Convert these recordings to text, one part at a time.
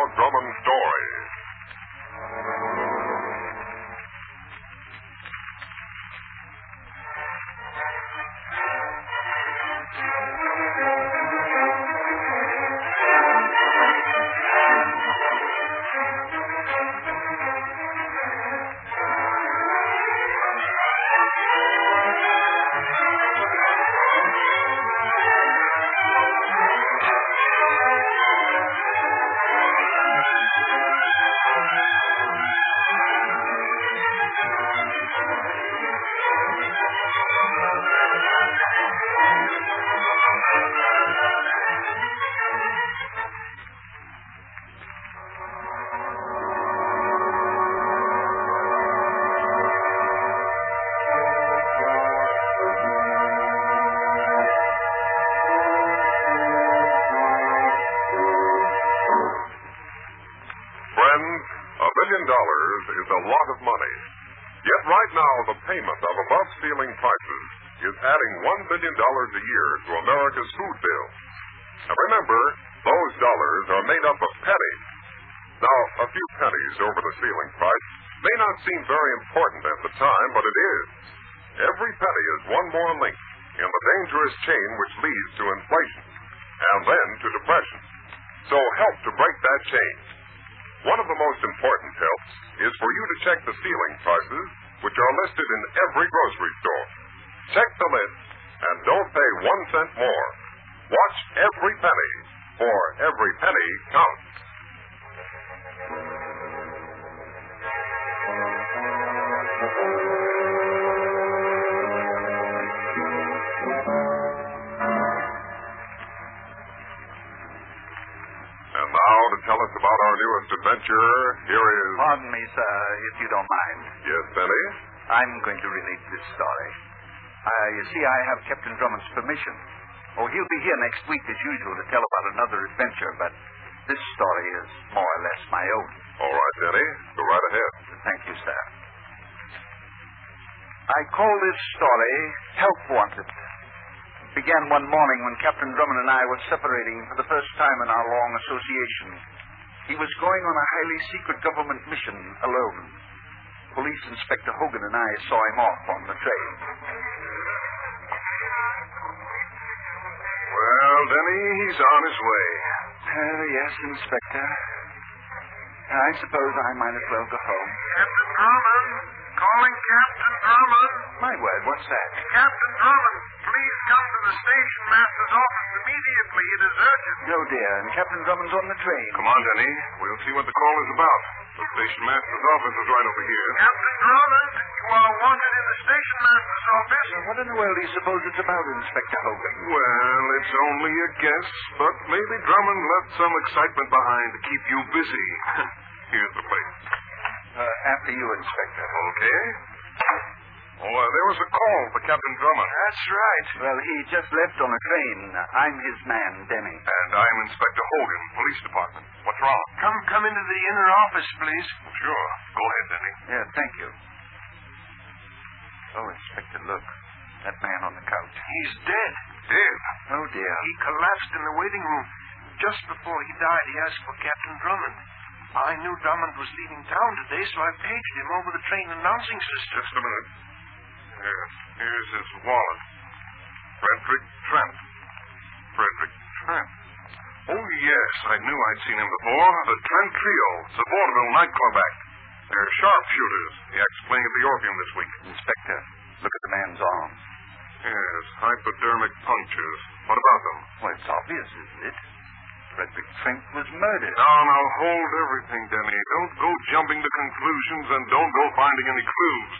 Bulldog payment of above ceiling prices is adding one billion dollars a year to America's food bill. Now remember, those dollars are made up of pennies. Now, a few pennies over the ceiling price may not seem very important at the time, but it is. Every penny is one more link in the dangerous chain which leads to inflation and then to depression. So help to break that chain. One of the most important helps is for you to check the ceiling prices, which are listed in every grocery store. Check the list and don't pay one cent more. Watch every penny, for every penny counts. Our newest adventure, here is. Pardon me, sir, if you don't mind. Yes, Benny? I'm going to relate this story. Uh, you see, I have Captain Drummond's permission. Oh, he'll be here next week as usual to tell about another adventure, but this story is more or less my own. All right, Benny. Go right ahead. Thank you, sir. I call this story Help Wanted. It began one morning when Captain Drummond and I were separating for the first time in our long association. He was going on a highly secret government mission alone. Police Inspector Hogan and I saw him off on the train. Well, Denny, he's on his way. Uh, yes, Inspector. I suppose I might as well go home. Captain Drummond, calling Captain Drummond. My word, what's that? Captain Drummond, please come to the station master's office immediately. It is urgent. No, dear, and Captain Drummond's on the train. Come on, Denny. We'll see what the call is about. The station master's office is right over here. Captain Drummond, you are wanted in the station master's office. Now, what in the world do you suppose it's about, Inspector Hogan? Well, it's only a guess, but maybe Drummond left some excitement behind to keep you busy. Here's the place. Uh, after you, Inspector. Okay. Oh, uh, there was a call for Captain Drummond. That's right. Well, he just left on a train. I'm his man, Denny. And I'm Inspector Hogan, Police Department. What's wrong? Come, come into the inner office, please. Sure. Go ahead, Denny. Yeah, thank you. Oh, Inspector, look. That man on the couch. He's dead. Dead. Oh, dear. He collapsed in the waiting room. Just before he died, he asked for Captain Drummond. I knew Drummond was leaving town today, so I paged him over the train announcing system. Just a minute. Here, here's his wallet. Frederick Trent. Frederick Trent. Oh, yes, I knew I'd seen him before. The Trent Trio, it's a vaudeville nightclub act. They're sharpshooters. The act's playing at the Orpheum this week. Inspector, look at the man's arm. Yes, hypodermic punctures. What about them? Well, it's obvious, isn't it? Frederick Trent was murdered. Now, now, hold everything, Denny. Don't go jumping to conclusions and don't go finding any clues.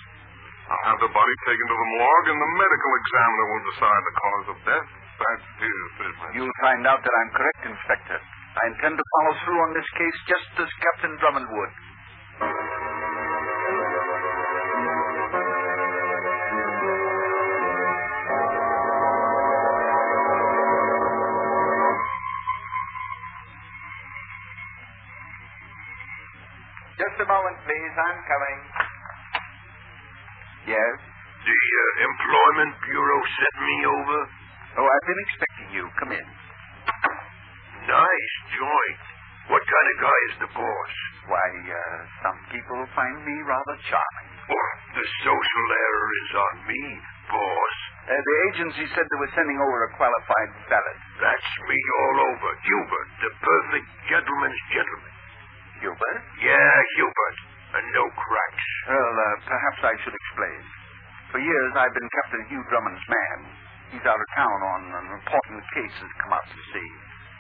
I'll have the body taken to the morgue and the medical examiner will decide the cause of death. That's his business. You'll find out that I'm correct, Inspector. I intend to follow through on this case just as Captain Drummond would. Just a moment, please. I'm coming. Yes? The uh, Employment Bureau sent me over. Oh, I've been expecting you. Come in. Nice joint. What kind of guy is the boss? Why, uh, some people find me rather charming. Oh, the social error is on me, boss. Uh, the agency said they were sending over a qualified valet. That's me all over. Hubert, the perfect gentleman's gentleman. Hubert? Yeah, Hubert. And no cracks. Well, uh, perhaps I should explain. For years, I've been Captain Hugh Drummond's man. He's out of town on an important case that's come up to see,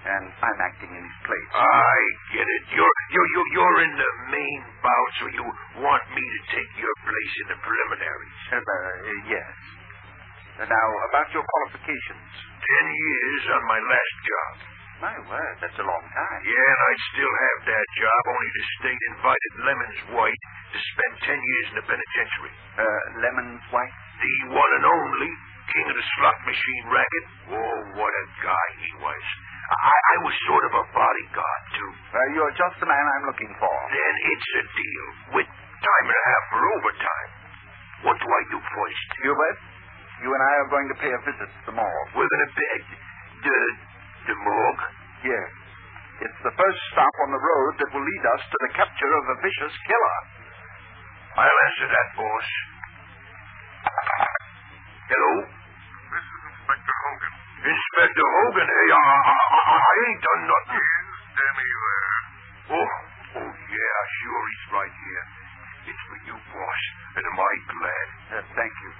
and I'm acting in his place. I get it. You're you're you're, you're in the main bout, so you want me to take your place in the preliminaries. Uh, uh, yes. Now, about your qualifications. Ten years on my last job. My word, that's a long time. Yeah, and I'd still have that job, only the state invited Lemons White to spend ten years in the penitentiary. Uh, Lemon's White? The one and only king of the slot machine racket. Oh, what a guy he was. I, I was sort of a bodyguard, too. Uh, you're just the man I'm looking for. Then it's a deal, with time and a half for overtime. What do I do first? Hubert, you and I are going to pay a visit to the morgue. We're going to bed. The, the morgue? Yes. It's the first stop on the road that will lead us to the capture of a vicious killer. I'll answer that, boss. Hello? This is Inspector Hogan. Inspector Hogan, hey, I, I, I, I ain't done nothing. Is Denny there? Oh, oh, yeah, sure, he's right here. It's for you, boss, and am I glad. Uh, thank you.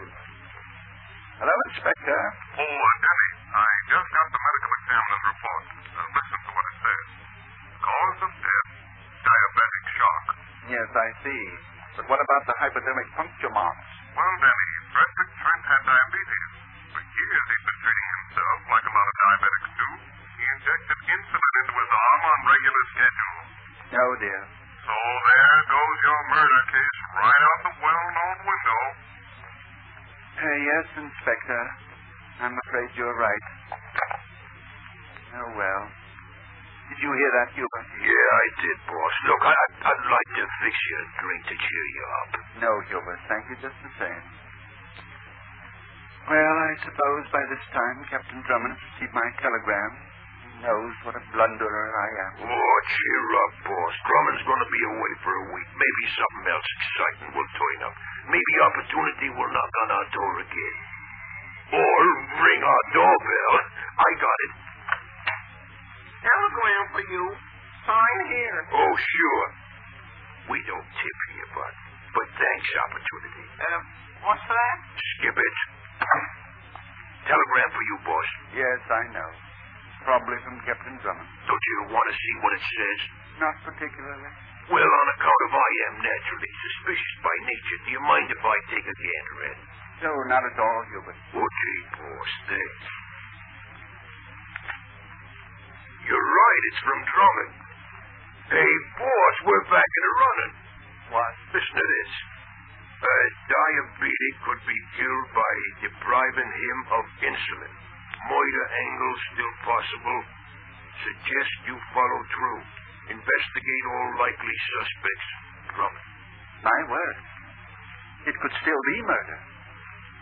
Hello, Inspector. Oh, Denny, I just got the medical examiner's report. Uh, listen to what it says. Cause of death, diabetic shock. Yes, I see. But what about the hypodermic puncture marks? Well, Denny, Frederick Trent had diabetes. For years he'd been treating himself like a lot of diabetics do. He injected insulin into his arm on regular schedule. Oh, dear. So there goes your murder case right out the well-known window. Uh, yes, Inspector. I'm afraid you're right. Oh, well. Did you hear that, Hubert? Yeah, I did, boss. Look, I, I'd, I'd like to fix you a drink to cheer you up. No, Hubert. Thank you just the same. Well, I suppose by this time Captain Drummond has received my telegram. He knows what a blunderer I am. Oh, cheer up, boss. Drummond's going to be away for a week. Maybe something else exciting will turn up. Maybe opportunity will knock on our door again. Or ring our doorbell. I got it. Telegram for you. Sign here. Oh, sure. We don't tip here, but but thanks, opportunity. Uh, what's that? Skip it. Telegram for you, boss. Yes, I know. Probably from Captain Drummond. Don't you want to see what it says? Not particularly. Well, on account of I am naturally suspicious by nature, do you mind if I take a gander at it? No, not at all, Hubert. Okay, boss, thanks. You're right, it's from Drummond. Hey, boss, we're back in the running. What? Listen to this. A diabetic could be killed by depriving him of insulin. Murder angle still possible. Suggest you follow through. Investigate all likely suspects. Drummond. My word. It could still be murder.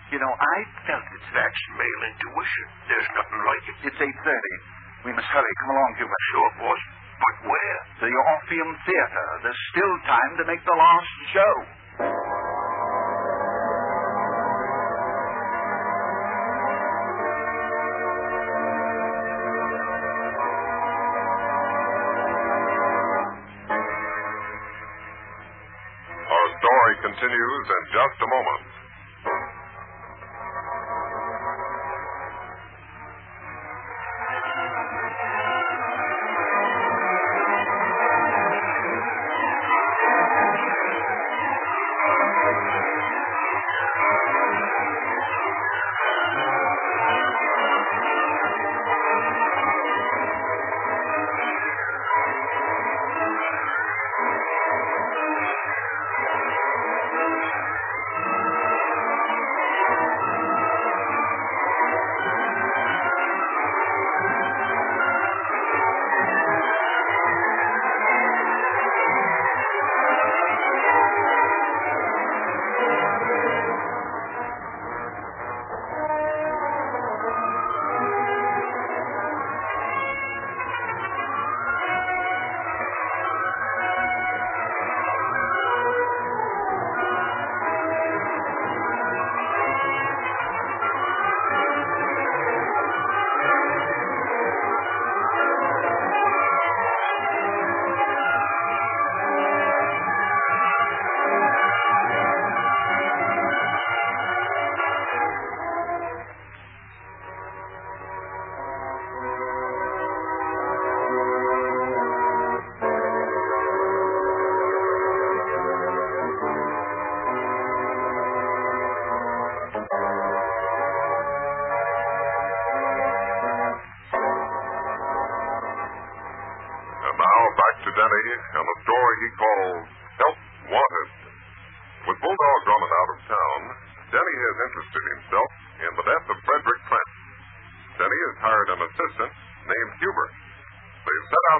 You know, I felt it. That's male intuition. There's nothing like it. It's 8.30. We must hurry. Come along, Hubert. Sure, boss. But where? The Orpheum Theater. There's still time to make the last show. Our story continues in just a moment.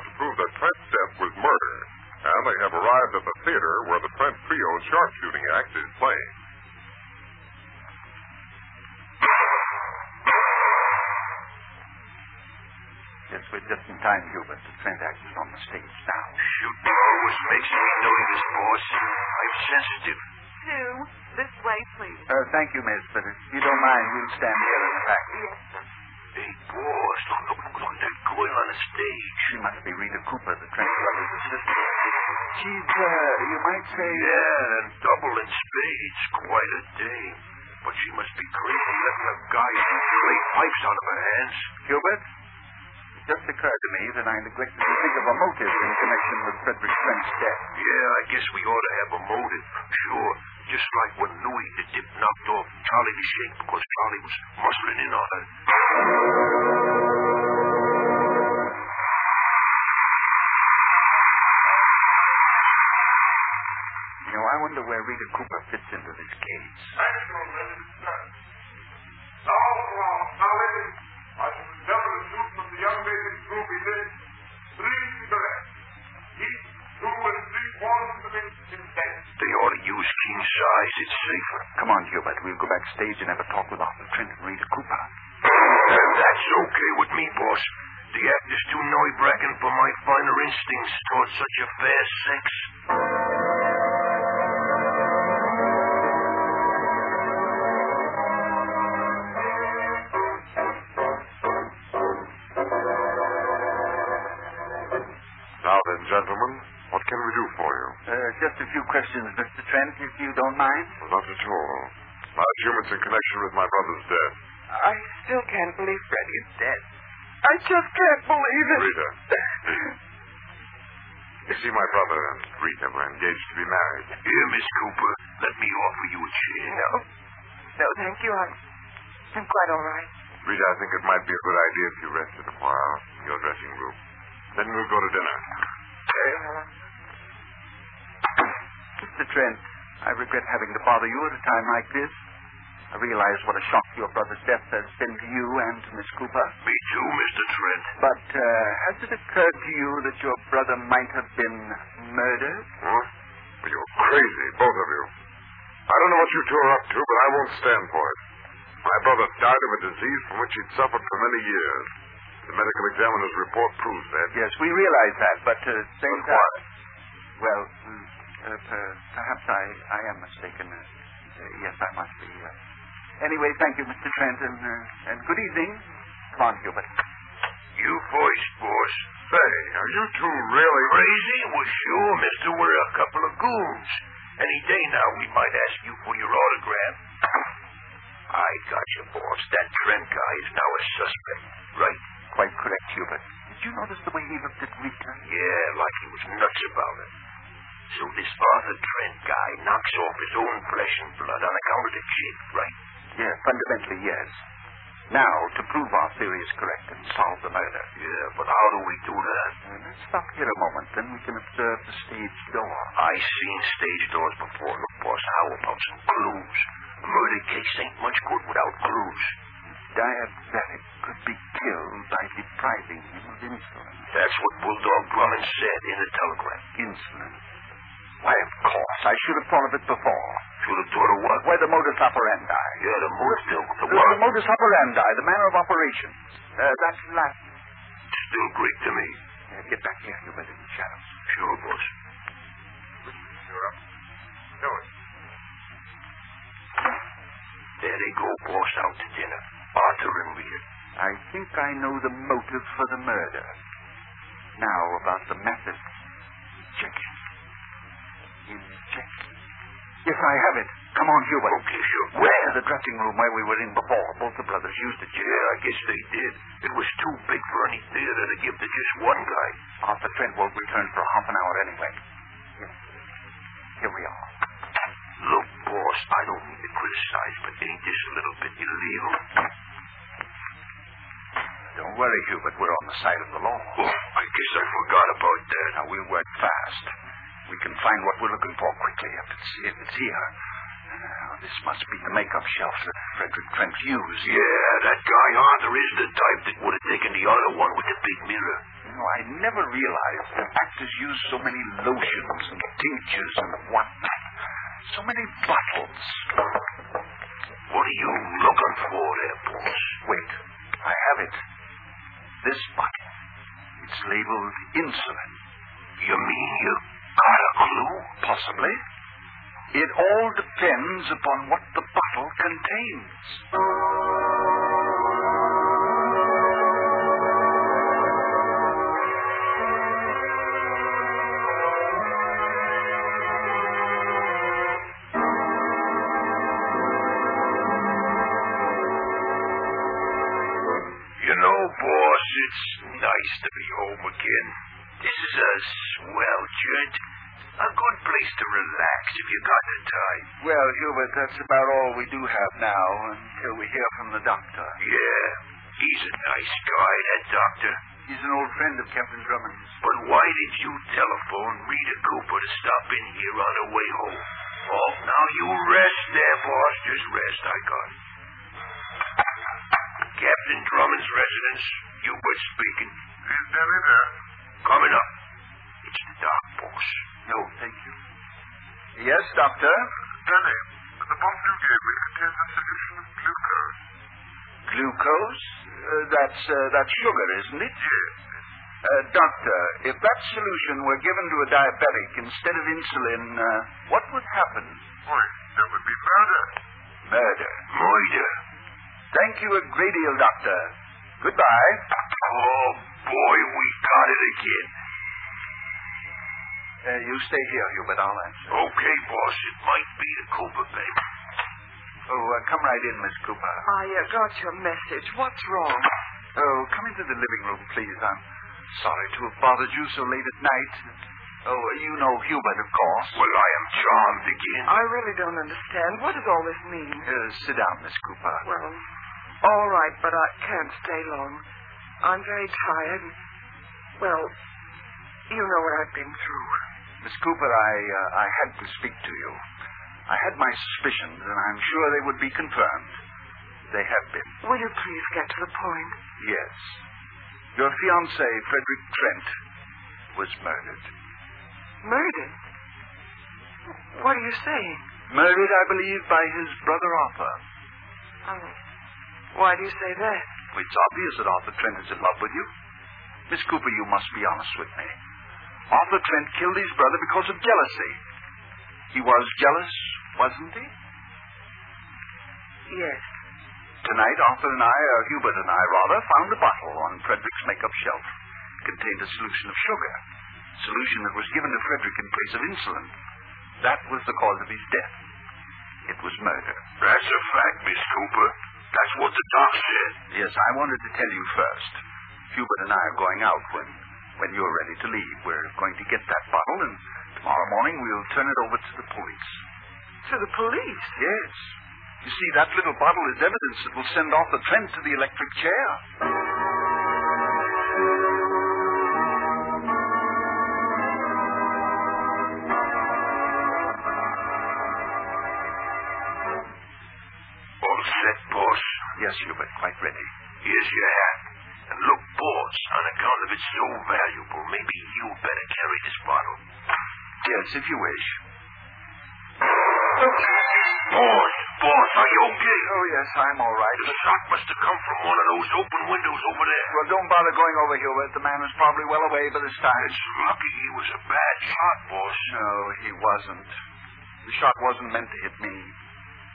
To prove that Trent's death was murder, and they have arrived at the theater where the Trent Trio's sharpshooting act is playing. Yes, we're just in time, Hubert. The Trent act is on the stage now. Shooting always makes me nervous, boss. I'm sensitive. Sue, this way, please. Uh, thank you, miss, but if you don't mind, we'll stand here in the back. Yes, sir. Hey, boss, look, look, on the stage. She must be Rita Cooper, the Trent brother's assistant. She's, uh, you might say... Yeah, and double in spades. Quite a dame. But she must be crazy letting a guy play pipes out of her hands. Hubert, it just occurred to me that I neglected to think of a motive in connection with Frederick Trent's death. Yeah, I guess we ought to have a motive. Sure. Just like when Louis the Dip knocked off Charlie the Shake because Charlie was muscling in on her. Rita Cooper fits into this case. Now, now listen. I shall endeavor to shoot from the young lady's group in this three cigarettes. Each two and three quarters of an inch in length. They ought to use king size. It's safer. Come on, Hubert. We'll go backstage and have a talk with Arthur Trent and Rita Cooper. And that's okay with me, boss. The act is too nerve-wracking for my finer instincts towards such a fast sex. Questions, Mr. Trent, if you don't mind. Not at all. I assume it's in connection with my brother's death. I still can't believe Freddie is dead. I just can't believe it. Rita. You see, my brother and Rita were engaged to be married. Here, Miss Cooper, let me offer you a chair. No. No, thank you. I'm, I'm quite all right. Rita, I think it might be a good idea if you rested a while in your dressing room. Then we'll go to dinner. Very well. Mr. Trent, I regret having to bother you at a time like this. I realize what a shock your brother's death has been to you and to Miss Cooper. Me too, Mr. Trent. But uh, has it occurred to you that your brother might have been murdered? Well, you're crazy, both of you. I don't know what you two are up to, but I won't stand for it. My brother died of a disease from which he'd suffered for many years. The medical examiner's report proves that. Yes, we realize that, but uh, at the same But time. what? Well, mm, uh, perhaps I, I am mistaken. Uh, uh, yes, I must be. Uh, anyway, thank you, Mr. Trent, and, uh, and good evening. Come on, Hubert. You first, boss. Say, are you two really... Crazy? Well, sure, mister. We're a couple of goons. Any day now we might ask you for your autograph. I got you, boss. That Trent guy is now a suspect. Right? Quite correct, Hubert. Did you notice the way he looked at Rita? Yeah, like he was nuts about it. So this Arthur Trent guy knocks off his own flesh and blood on account of the right? Yeah, fundamentally, yes. Now, to prove our theory is correct and solve the murder. Yeah, but how do we do that? Uh, let's stop here a moment, then we can observe the stage door. I've seen stage doors before. Look, boss, how about some clues? A murder case ain't much good without clues. Diabetic could be killed by depriving him of insulin. That's what Bulldog Drummond said in the telegram. Insulin? Why, of course. I should have thought of it before. Should have thought of what? Why, the modus operandi. Yeah, the motive. The The, what? the modus operandi, the manner of operation. Uh, that's Latin. Still Greek to me. Uh, get back here, Hubert, in the shadows. Sure, boss. You're up. Do it. There they go, boss, out to dinner. Arthur and Rita. I think I know the motive for the murder. Now, about the method. Check it. Yes, I have it. Come on, Hubert. Okay, sure. Where? The dressing room where we were in before. Both the brothers used it. Yeah, I guess they did. It was too big for any theater to give to just one guy. Arthur Trent won't return for half an hour anyway. Here we are. Look, boss, I don't mean to criticize, but ain't this a little bit illegal? Don't worry, Hubert. We're on the side of the law. Oh, I guess I forgot about that. Now, we'll work fast. We can find what we're looking for quickly. If it's, if it's here. Uh, this must be the makeup shelf that Frederick Trent used. Yeah, that guy Arthur is the type that would have taken the other one with the big mirror. You know, I never realized that actors use so many lotions and tinctures and whatnot. So many bottles. What are you looking for there, boss? Wait, I have it. This bottle. It's labeled insulin. You mean you got clue? Possibly. It all depends upon what the bottle contains. You know, boss, it's nice to be home again. This is a swell joint. A good place to relax if you've got the time. Well, Hubert, that's about all we do have now until we hear from the doctor. Yeah, he's a nice guy, that doctor. He's an old friend of Captain Drummond's. But why did you telephone Rita Cooper to stop in here on her way home? Oh, now you rest there, boss. Just rest, I got it. Captain Drummond's residence. Hubert speaking. Is Denny there? Coming up. It's the doc, boss. No, thank you. Yes, doctor? Denny, the bottle you gave me contains a solution of glucose. Glucose? Uh, that's, uh, that's sugar, isn't it? Yes. Uh, doctor, if that solution were given to a diabetic instead of insulin, uh, what would happen? Why, that would be murder. Murder. Murder. Thank you a great deal, doctor. Goodbye. Oh, boy, we got it again. Uh, you stay here, Hubert. I'll answer. Okay, boss. It might be the Cooper baby. Oh, uh, come right in, Miss Cooper. I uh, got your message. What's wrong? Oh, come into the living room, please. I'm sorry to have bothered you so late at night. Oh, you know Hubert, of course. Well, I am charmed again. I really don't understand. What does all this mean? Uh, sit down, Miss Cooper. Well, all right, but I can't stay long. I'm very tired. Well, you know what I've been through. Miss Cooper, I uh, I had to speak to you. I had my suspicions, and I'm sure they would be confirmed. They have been. Will you please get to the point? Yes. Your fiancé, Frederick Trent, was murdered. Murdered? What are you saying? Murdered, I believe, by his brother Arthur. Oh, why do you say that? It's obvious that Arthur Trent is in love with you. Miss Cooper, you must be honest with me. Arthur Trent killed his brother because of jealousy. He was jealous, wasn't he? Yes. Tonight, Arthur and I, or Hubert and I, rather, found a bottle on Frederick's makeup shelf. It contained a solution of sugar. a Solution that was given to Frederick in place of insulin. That was the cause of his death. It was murder. That's a fact, Miss Cooper. That's what the doc said. Yes, I wanted to tell you first. Hubert and I are going out when, when you're ready to leave. We're going to get that bottle, and tomorrow morning we'll turn it over to the police. To the police? Yes. You see, that little bottle is evidence that will send off the Trent to the electric chair. All set, boss. Yes, Hubert, quite ready. Here's your hat. Boss, on account of it's so valuable, maybe you better carry this bottle. Yes, if you wish. Boss, boss, are you okay? Oh, yes, I'm all right. The shot must have come from one of those open windows over there. Well, don't bother going over, Hubert. The man is probably well away by this time. It's lucky he was a bad shot, boss. No, he wasn't. The shot wasn't meant to hit me.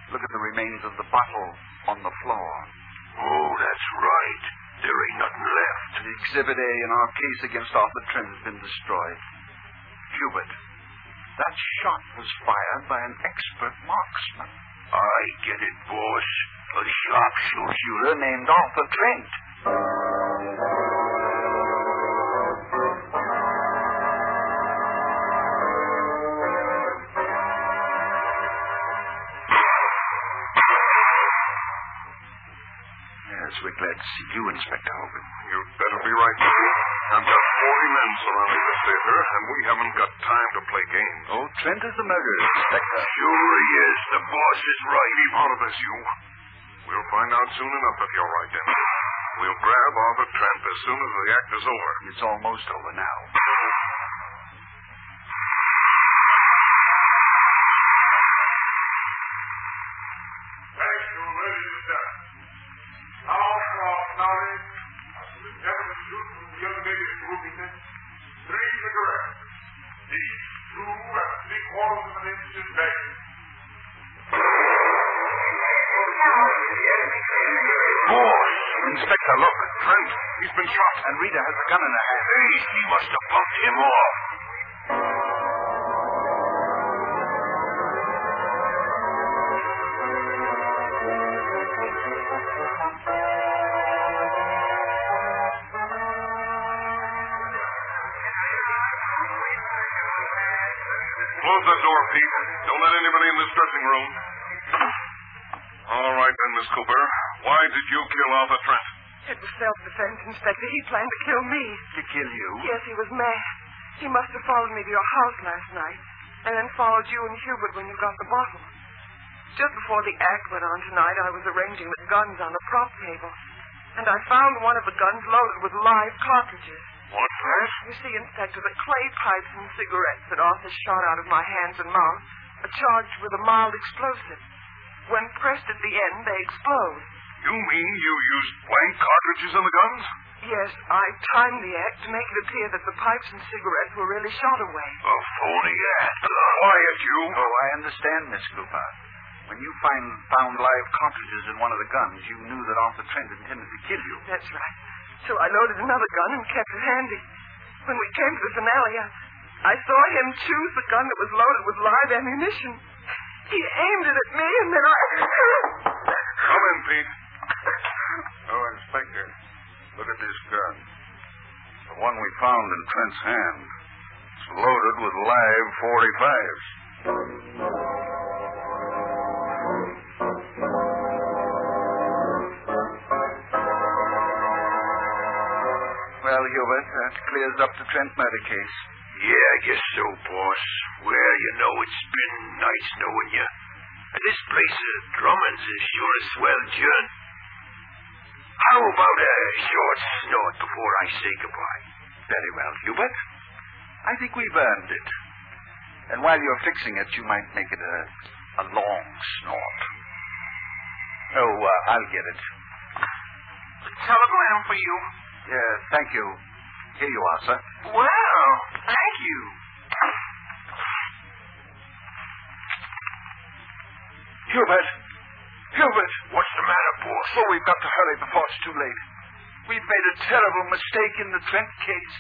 Look at the remains of the bottle on the floor. Oh, that's right. There ain't nothing left. The Exhibit A in our case against Arthur Trent has been destroyed. Hubert, that shot was fired by an expert marksman. I get it, boss. A sharpshooter. Named Arthur Trent. Yes, we're glad to see you, Inspector Hogan. You'd better be right. I've got 40 men surrounding the theater, and we haven't got time to play games. Oh, Trent is the murderer, Inspector. Sure he is. The boss is right. Keep out of this, you. We'll find out soon enough if you're right, Dennis. We'll grab Arthur Trent as soon as the act is over. It's almost over now. And Rita has a gun in her hand. Hey, he must have bumped him off. Close that door, Pete. Don't let anybody in this dressing room. All right then, Miss Cooper. Why did you kill Arthur Trent? It was self-defense, Inspector. He planned to kill me. To kill you? Yes, he was mad. He must have followed me to your house last night, and then followed you and Hubert when you got the bottle. Just before the act went on tonight, I was arranging the guns on the prop table, and I found one of the guns loaded with live cartridges. What's that? You see, Inspector, the clay pipes and cigarettes that Arthur shot out of my hands and mouth are charged with a mild explosive. When pressed at the end, they explode. You mean you used blank cartridges in the guns? Yes, I timed the act to make it appear that the pipes and cigarettes were really shot away. A phony act. Quiet, you. Oh, I understand, Miss Cooper. When you find, found live cartridges in one of the guns, you knew that Arthur Trent intended to kill you. That's right. So I loaded another gun and kept it handy. When we came to the finale, I, I saw him choose the gun that was loaded with live ammunition. He aimed it at me, and then I. Come in, Pete. Inspector, look at this gun. The one we found in Trent's hand. It's loaded with live 45s. Well, Hubert, that clears up the Trent murder case. Yeah, I guess so, boss. Well, you know, it's been nice knowing you. And this place of Drummond's is sure a swell joint. How about a short snort before I say goodbye? Very well, Hubert. I think we've earned it. And while you're fixing it, you might make it a, a long snort. Oh, uh, I'll get it. Telegram for you. Yeah, thank you. Here you are, sir. Well, thank you. Hubert! Hubert! What's the matter, boss? Oh, we've got to hurry before it's too late. We've made a terrible mistake in the Trent case.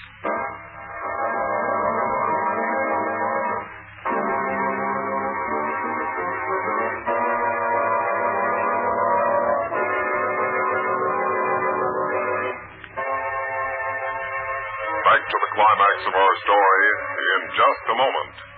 Back to the climax of our story in just a moment.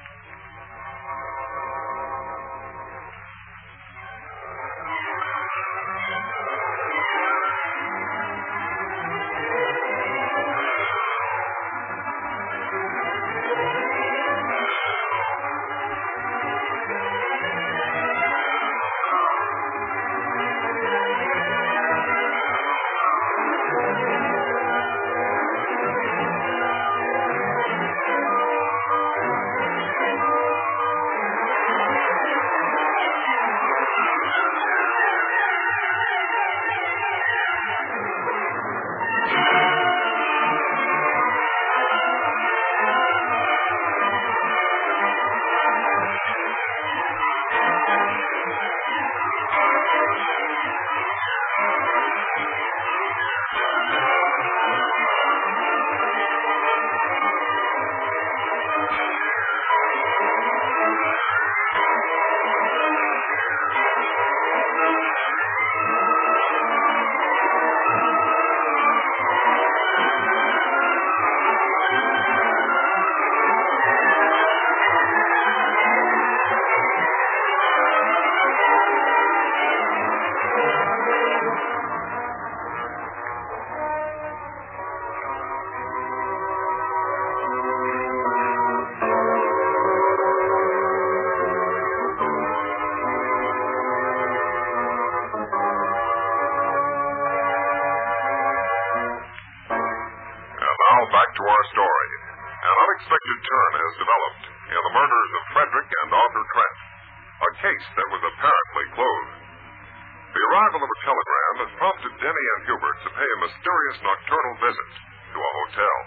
To pay a mysterious nocturnal visit to a hotel.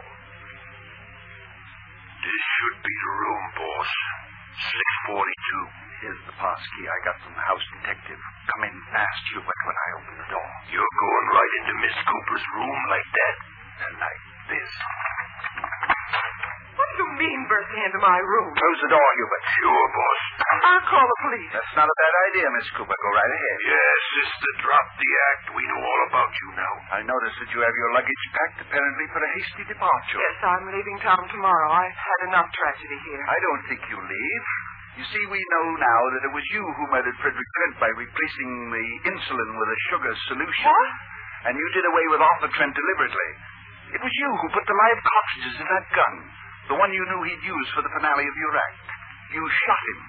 This should be the room, boss. 642. Here's the pass key I got from the house detective. Come in fast, Hubert, when I open the door. You're going right into Miss Cooper's room like that? And like this. What do you mean bursting into my room? Close the door, Hubert. Sure, boss. I'll call the police. That's not a bad idea, Miss Cooper. Go right ahead. Yeah, sister, drop the act. We know all about you now. I notice that you have your luggage packed, apparently for a hasty departure. Yes, I'm leaving town tomorrow. I've had enough tragedy here. I don't think you leave. You see, we know now that it was you who murdered Frederick Trent by replacing the insulin with a sugar solution. What? And you did away with Arthur Trent deliberately. It was you who put the live cartridges in that gun, the one you knew he'd use for the finale of your act. You shot him.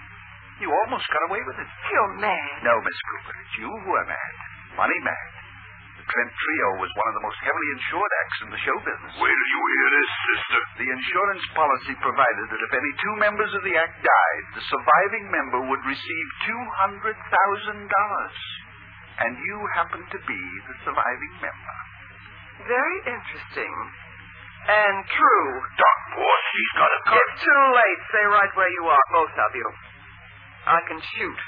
You almost got away with it. You're mad. No, Miss Cooper, it's you who are mad. Money mad. The Trent Trio was one of the most heavily insured acts in the show business. Wait till you hear this, sister. The insurance policy provided that if any two members of the act died, the surviving member would receive $200,000. And you happen to be the surviving member. Very interesting. And true. Doc, boss, she's got a gun. It's too late. Stay right where you are, both of you. I can shoot.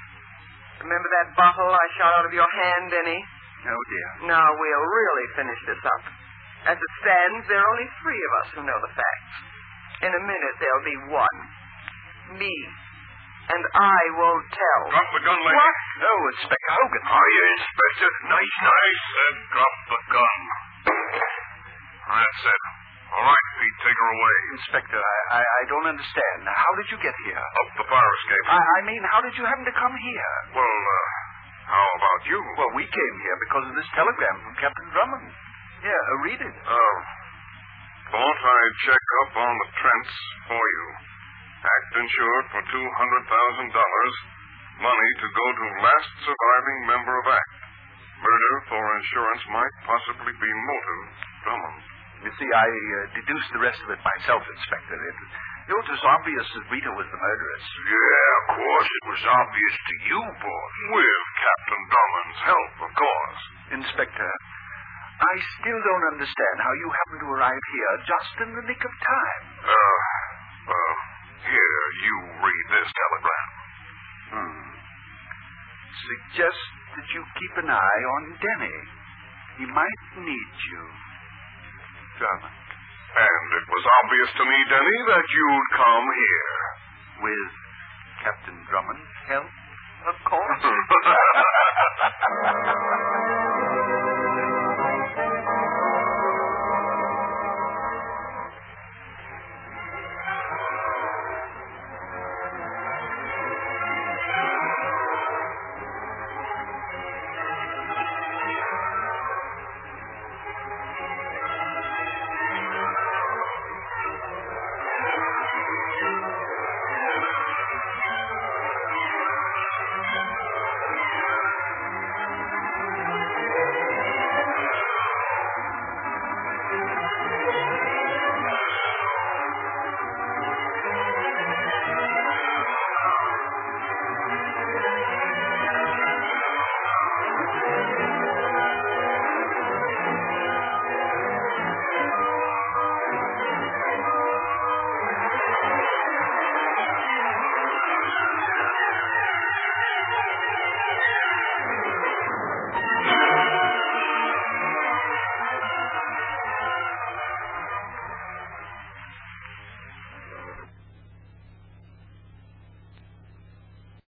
Remember that bottle I shot out of your hand, Denny? Oh, dear. Now we'll really finish this up. As it stands, there are only three of us who know the facts. In a minute, there'll be one. Me. And I won't tell. Drop the gun, lady. What? Oh, Inspector Hogan. Hiya, Inspector. Nice, nice. Said drop the gun. That's it. All right, Pete, take her away. Inspector, I, I, I don't understand. How did you get here? Up the fire escape. I, I mean, how did you happen to come here? Well, uh, how about you? Well, we came here because of this telegram from Captain Drummond. Yeah, uh, read it. Oh. Boss, I check up on the Trents for you. Act insured for $200,000. Money to go to last surviving member of Act. Murder for insurance might possibly be motive. Drummond. You see, I uh, deduced the rest of it myself, Inspector. It, it was obvious that Rita was the murderess. Yeah, of course. It was obvious to you, boss. With Captain Drummond's help, of course. Inspector, I still don't understand how you happened to arrive here just in the nick of time. Uh, well, here, you read this telegram. Hmm. Suggest that you keep an eye on Denny. He might need you. And it was obvious to me, Denny, that you'd come here. With Captain Drummond's help, of course.